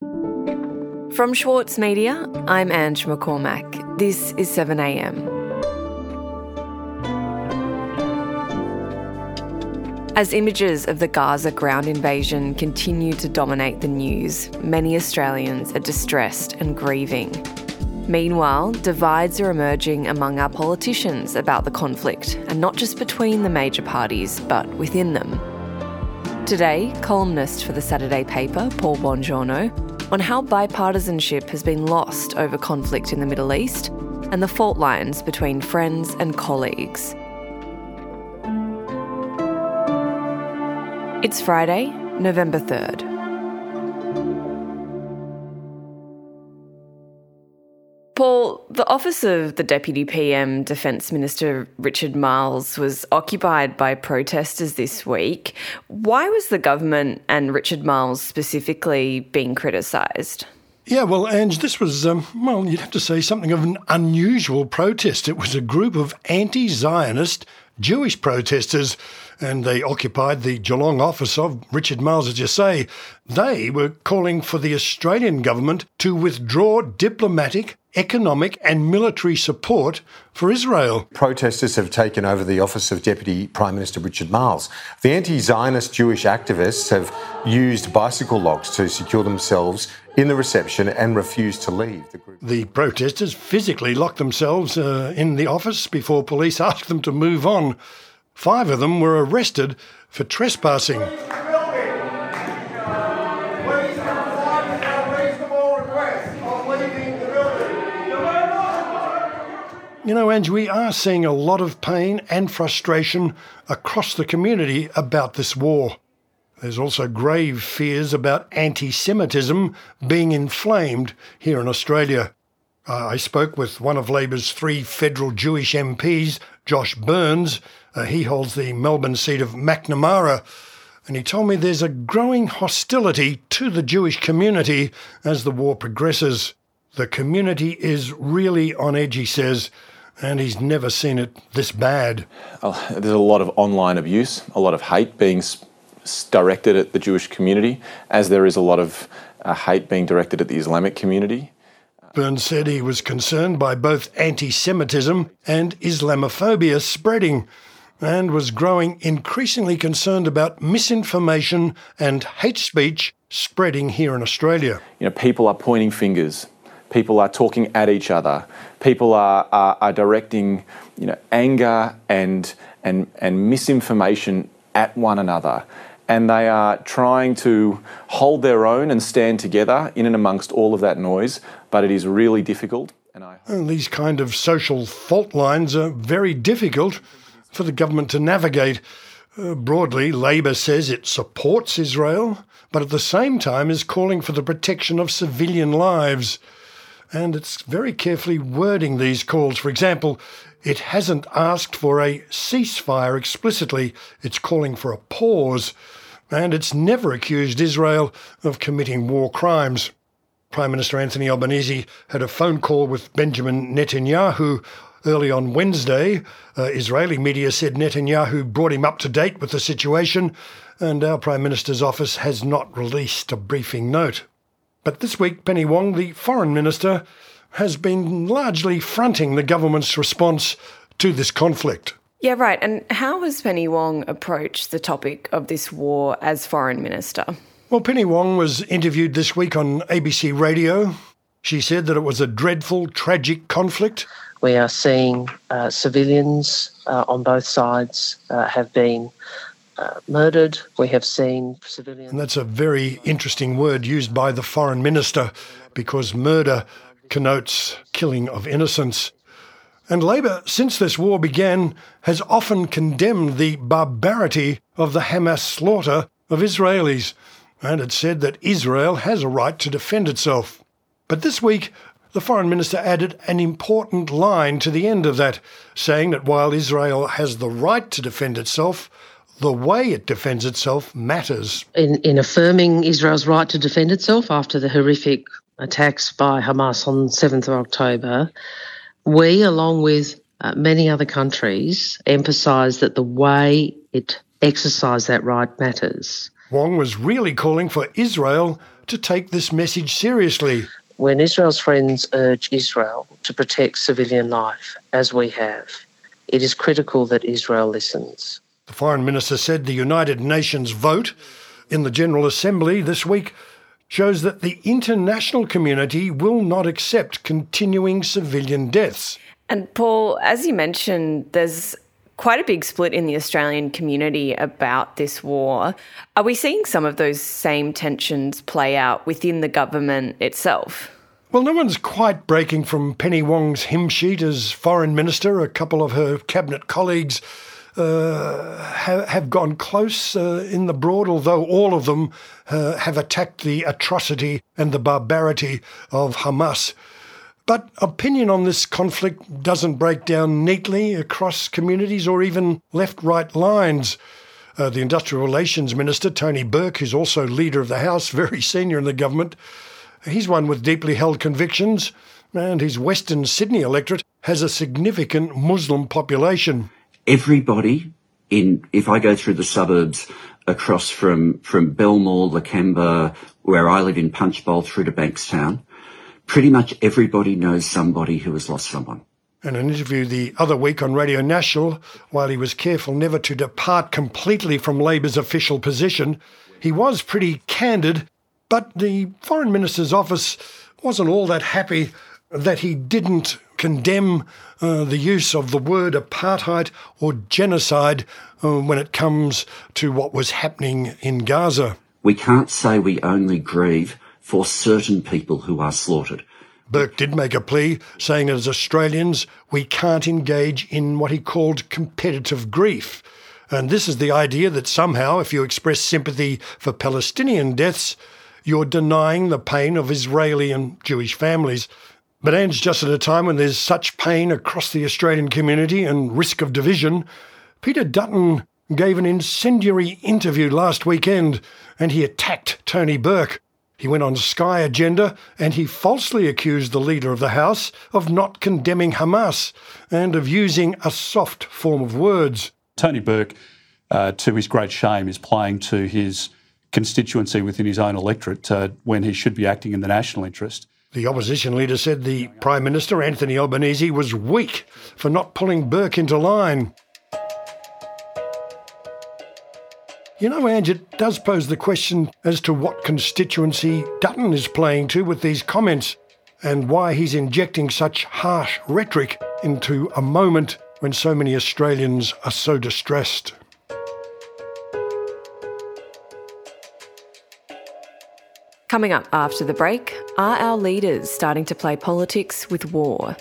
From Schwartz Media, I'm Ange McCormack. This is 7am. As images of the Gaza ground invasion continue to dominate the news, many Australians are distressed and grieving. Meanwhile, divides are emerging among our politicians about the conflict, and not just between the major parties, but within them. Today, columnist for the Saturday paper, Paul Bongiorno, on how bipartisanship has been lost over conflict in the Middle East and the fault lines between friends and colleagues. It's Friday, November 3rd. Paul, the office of the Deputy PM Defence Minister Richard Marles was occupied by protesters this week. Why was the government and Richard Marles specifically being criticised? Yeah, well, Ange, this was, um, well, you'd have to say something of an unusual protest. It was a group of anti Zionist Jewish protesters and they occupied the Geelong office of Richard Marles, as you say. They were calling for the Australian government to withdraw diplomatic, economic, and military support for Israel. Protesters have taken over the office of Deputy Prime Minister Richard Marles. The anti Zionist Jewish activists have used bicycle locks to secure themselves in the reception and refused to leave the group. The protesters physically locked themselves uh, in the office before police asked them to move on. Five of them were arrested for trespassing. You know, Ange, we are seeing a lot of pain and frustration across the community about this war. There's also grave fears about anti Semitism being inflamed here in Australia. I spoke with one of Labor's three federal Jewish MPs, Josh Burns. Uh, he holds the Melbourne seat of Macnamara. And he told me there's a growing hostility to the Jewish community as the war progresses. The community is really on edge, he says, and he's never seen it this bad. There's a lot of online abuse, a lot of hate being directed at the Jewish community, as there is a lot of uh, hate being directed at the Islamic community. Burns said he was concerned by both anti Semitism and Islamophobia spreading and was growing increasingly concerned about misinformation and hate speech spreading here in Australia. You know, people are pointing fingers, people are talking at each other, people are, are, are directing you know, anger and, and, and misinformation at one another and they are trying to hold their own and stand together in and amongst all of that noise, but it is really difficult. And I and these kind of social fault lines are very difficult for the government to navigate. Uh, broadly, Labor says it supports Israel, but at the same time is calling for the protection of civilian lives. And it's very carefully wording these calls. For example, it hasn't asked for a ceasefire explicitly, it's calling for a pause, and it's never accused Israel of committing war crimes. Prime Minister Anthony Albanese had a phone call with Benjamin Netanyahu early on Wednesday. Uh, Israeli media said Netanyahu brought him up to date with the situation, and our Prime Minister's office has not released a briefing note. But this week, Penny Wong, the Foreign Minister, has been largely fronting the government's response to this conflict. Yeah, right. And how has Penny Wong approached the topic of this war as Foreign Minister? Well, Penny Wong was interviewed this week on ABC Radio. She said that it was a dreadful, tragic conflict. We are seeing uh, civilians uh, on both sides uh, have been uh, murdered. We have seen civilians. And that's a very interesting word used by the foreign minister because murder connotes killing of innocents. And Labor, since this war began, has often condemned the barbarity of the Hamas slaughter of Israelis, and it said that Israel has a right to defend itself. But this week, the Foreign Minister added an important line to the end of that, saying that while Israel has the right to defend itself, the way it defends itself matters. In, in affirming Israel's right to defend itself after the horrific attacks by Hamas on 7th of October, we, along with uh, many other countries, emphasise that the way it exercise that right matters. Wong was really calling for Israel to take this message seriously. When Israel's friends urge Israel to protect civilian life, as we have, it is critical that Israel listens. The Foreign Minister said the United Nations vote in the General Assembly this week shows that the international community will not accept continuing civilian deaths. And Paul, as you mentioned, there's quite a big split in the Australian community about this war. Are we seeing some of those same tensions play out within the government itself? Well, no one's quite breaking from Penny Wong's hymn sheet as foreign minister. A couple of her cabinet colleagues uh, have, have, gone close uh, in the broad, although all of them uh, have attacked the atrocity and the barbarity of Hamas. But opinion on this conflict doesn't break down neatly across communities or even left right lines. Uh, the Industrial Relations Minister, Tony Burke, who's also leader of the House, very senior in the government, he's one with deeply held convictions, and his Western Sydney electorate has a significant Muslim population everybody in, if I go through the suburbs across from, from Belmore, Lakemba, where I live in Punchbowl through to Bankstown, pretty much everybody knows somebody who has lost someone. In an interview the other week on Radio National, while he was careful never to depart completely from Labor's official position, he was pretty candid, but the Foreign Minister's office wasn't all that happy that he didn't condemn uh, the use of the word apartheid or genocide uh, when it comes to what was happening in Gaza. We can't say we only grieve for certain people who are slaughtered. Burke did make a plea, saying that as Australians, we can't engage in what he called competitive grief. And this is the idea that somehow, if you express sympathy for Palestinian deaths, you're denying the pain of Israeli and Jewish families. But Ange, just at a time when there's such pain across the Australian community and risk of division, Peter Dutton gave an incendiary interview last weekend and he attacked Tony Burke. He went on Sky Agenda and he falsely accused the leader of the House of not condemning Hamas and of using a soft form of words. Tony Burke, uh, to his great shame, is playing to his constituency within his own electorate uh, when he should be acting in the national interest. The opposition leader said the Prime Minister, Anthony Albanese, was weak for not pulling Burke into line. You know, Ange, it does pose the question as to what constituency Dutton is playing to with these comments and why he's injecting such harsh rhetoric into a moment when so many Australians are so distressed. Coming up after the break, are our leaders starting to play politics with war?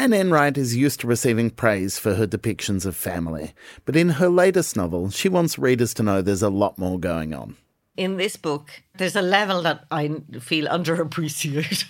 Anne Enright is used to receiving praise for her depictions of family, but in her latest novel, she wants readers to know there's a lot more going on. In this book, there's a level that I feel underappreciated,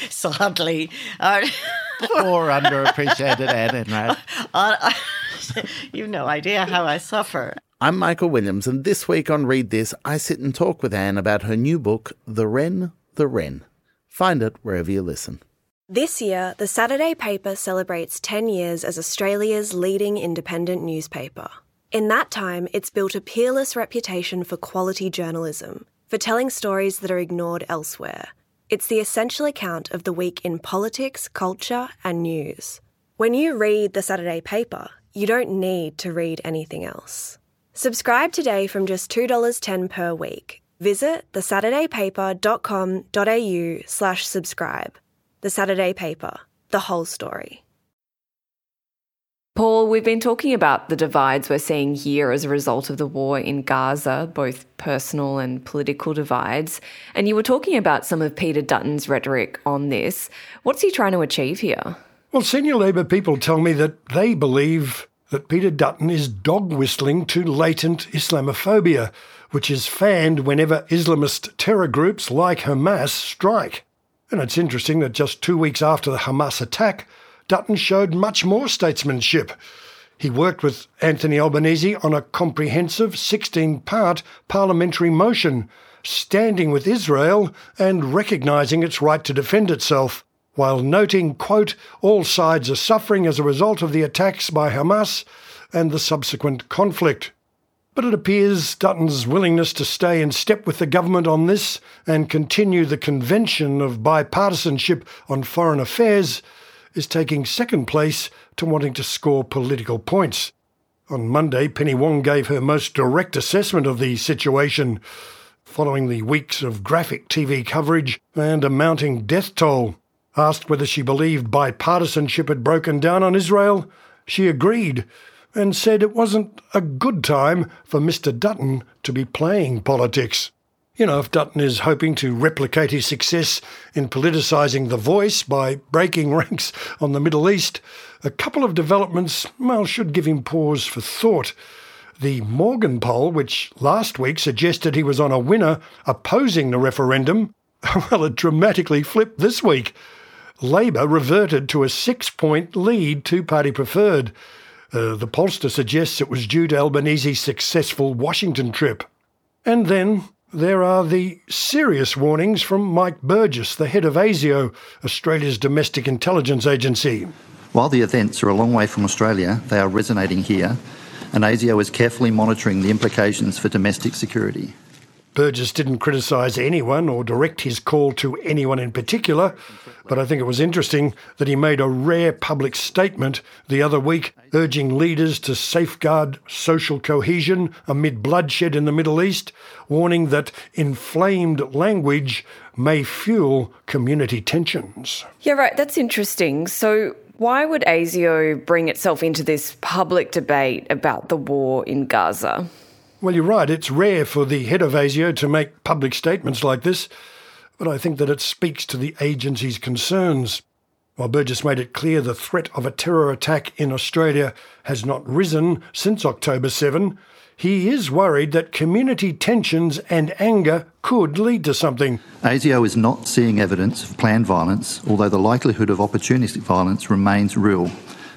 sadly. Poor underappreciated Anne Enright. You've no idea how I suffer. I'm Michael Williams, and this week on Read This, I sit and talk with Anne about her new book, The Wren, the Wren. Find it wherever you listen. This year, the Saturday paper celebrates 10 years as Australia's leading independent newspaper. In that time, it's built a peerless reputation for quality journalism, for telling stories that are ignored elsewhere. It's the essential account of the week in politics, culture, and news. When you read the Saturday paper, you don't need to read anything else. Subscribe today from just $2.10 per week. Visit thesaturdaypaper.com.au slash subscribe. The Saturday Paper, the whole story. Paul, we've been talking about the divides we're seeing here as a result of the war in Gaza, both personal and political divides. And you were talking about some of Peter Dutton's rhetoric on this. What's he trying to achieve here? Well, senior Labor people tell me that they believe that Peter Dutton is dog whistling to latent Islamophobia, which is fanned whenever Islamist terror groups like Hamas strike. And it's interesting that just two weeks after the Hamas attack, Dutton showed much more statesmanship. He worked with Anthony Albanese on a comprehensive 16 part parliamentary motion, standing with Israel and recognising its right to defend itself. while noting, quote, all sides are suffering as a result of the attacks by Hamas and the subsequent conflict. But it appears Dutton's willingness to stay in step with the government on this and continue the convention of bipartisanship on foreign affairs is taking second place to wanting to score political points. On Monday, Penny Wong gave her most direct assessment of the situation following the weeks of graphic TV coverage and a mounting death toll. Asked whether she believed bipartisanship had broken down on Israel, she agreed and said it wasn't a good time for Mr. Dutton to be playing politics. You know, if Dutton is hoping to replicate his success in politicising The Voice by breaking ranks on the Middle East, a couple of developments, well, should give him pause for thought. The Morgan poll, which last week suggested he was on a winner opposing the referendum, well, it dramatically flipped this week. Labor reverted to a six point lead, two party preferred. Uh, the pollster suggests it was due to Albanese's successful Washington trip. And then there are the serious warnings from Mike Burgess, the head of ASIO, Australia's domestic intelligence agency. While the events are a long way from Australia, they are resonating here, and ASIO is carefully monitoring the implications for domestic security. Burgess didn't criticise anyone or direct his call to anyone in particular, but I think it was interesting that he made a rare public statement the other week urging leaders to safeguard social cohesion amid bloodshed in the Middle East, warning that inflamed language may fuel community tensions. Yeah, right. That's interesting. So, why would ASIO bring itself into this public debate about the war in Gaza? Well, you're right. It's rare for the head of ASIO to make public statements like this, but I think that it speaks to the agency's concerns. While Burgess made it clear the threat of a terror attack in Australia has not risen since October 7, he is worried that community tensions and anger could lead to something. ASIO is not seeing evidence of planned violence, although the likelihood of opportunistic violence remains real,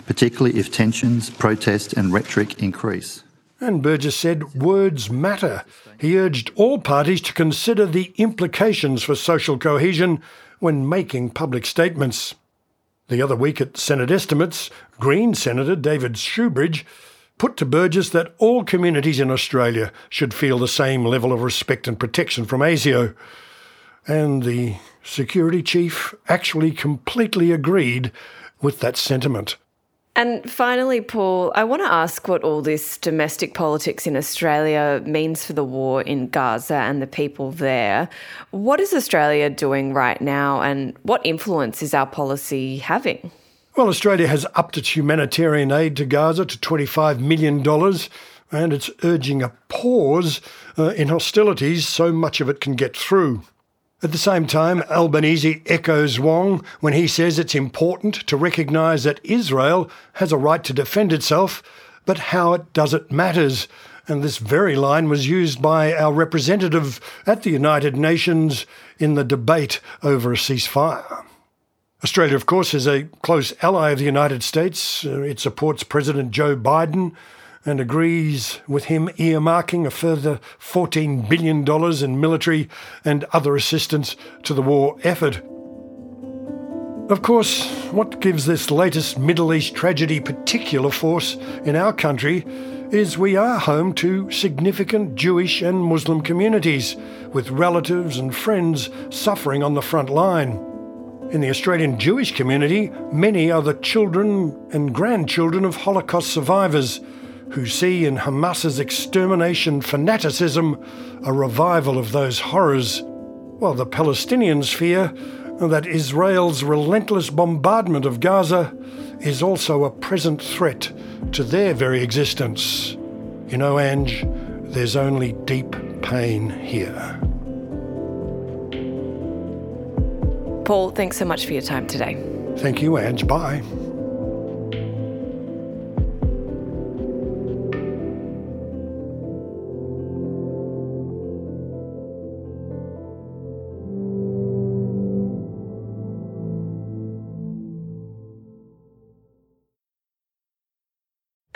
particularly if tensions, protest, and rhetoric increase. And Burgess said words matter. He urged all parties to consider the implications for social cohesion when making public statements. The other week at Senate estimates, Green Senator David Shoebridge put to Burgess that all communities in Australia should feel the same level of respect and protection from ASIO. And the security chief actually completely agreed with that sentiment. And finally, Paul, I want to ask what all this domestic politics in Australia means for the war in Gaza and the people there. What is Australia doing right now, and what influence is our policy having? Well, Australia has upped its humanitarian aid to Gaza to $25 million, and it's urging a pause uh, in hostilities so much of it can get through. At the same time, Albanese echoes Wong when he says it's important to recognise that Israel has a right to defend itself, but how it does it matters. And this very line was used by our representative at the United Nations in the debate over a ceasefire. Australia, of course, is a close ally of the United States. Uh, it supports President Joe Biden and agrees with him earmarking a further $14 billion in military and other assistance to the war effort. Of course, what gives this latest Middle East tragedy particular force in our country is we are home to significant Jewish and Muslim communities, with relatives and friends suffering on the front line. In the Australian Jewish community, many are the children and grandchildren of Holocaust survivors who see in Hamas's extermination fanaticism a revival of those horrors, while the Palestinians fear that Israel's relentless bombardment of Gaza is also a present threat to their very existence. You know, Ange, there's only deep pain here. Paul, thanks so much for your time today. Thank you, Ange. Bye.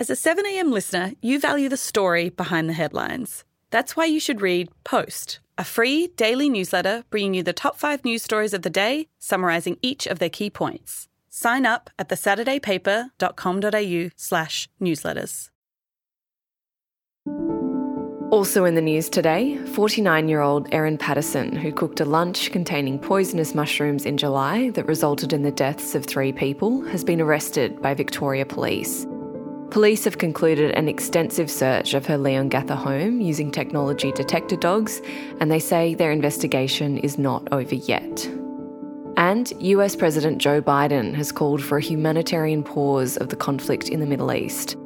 As a 7am listener, you value the story behind the headlines. That's why you should read Post, a free daily newsletter bringing you the top five news stories of the day, summarising each of their key points. Sign up at thesaturdaypaper.com.au slash newsletters. Also in the news today, 49 year old Erin Patterson, who cooked a lunch containing poisonous mushrooms in July that resulted in the deaths of three people, has been arrested by Victoria Police. Police have concluded an extensive search of her Leongatha home using technology detector dogs, and they say their investigation is not over yet. And US President Joe Biden has called for a humanitarian pause of the conflict in the Middle East.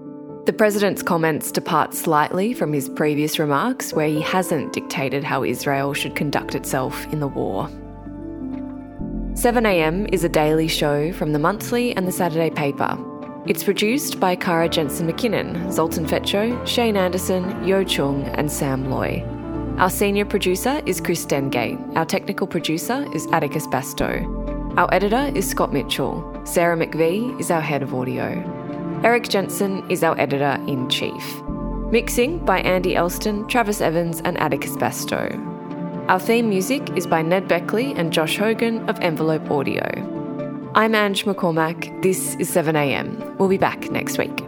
The president's comments depart slightly from his previous remarks, where he hasn't dictated how Israel should conduct itself in the war. 7am is a daily show from the monthly and the Saturday paper. It's produced by Kara Jensen McKinnon, Zoltan Fecso, Shane Anderson, Yo Chung, and Sam Loy. Our senior producer is Chris Dengate. Our technical producer is Atticus Bastow. Our editor is Scott Mitchell. Sarah McVeigh is our head of audio. Erik Jensen is our editor in chief. Mixing by Andy Elston, Travis Evans, and Atticus Bastow. Our theme music is by Ned Beckley and Josh Hogan of Envelope Audio. I'm Ange McCormack. This is 7am. We'll be back next week.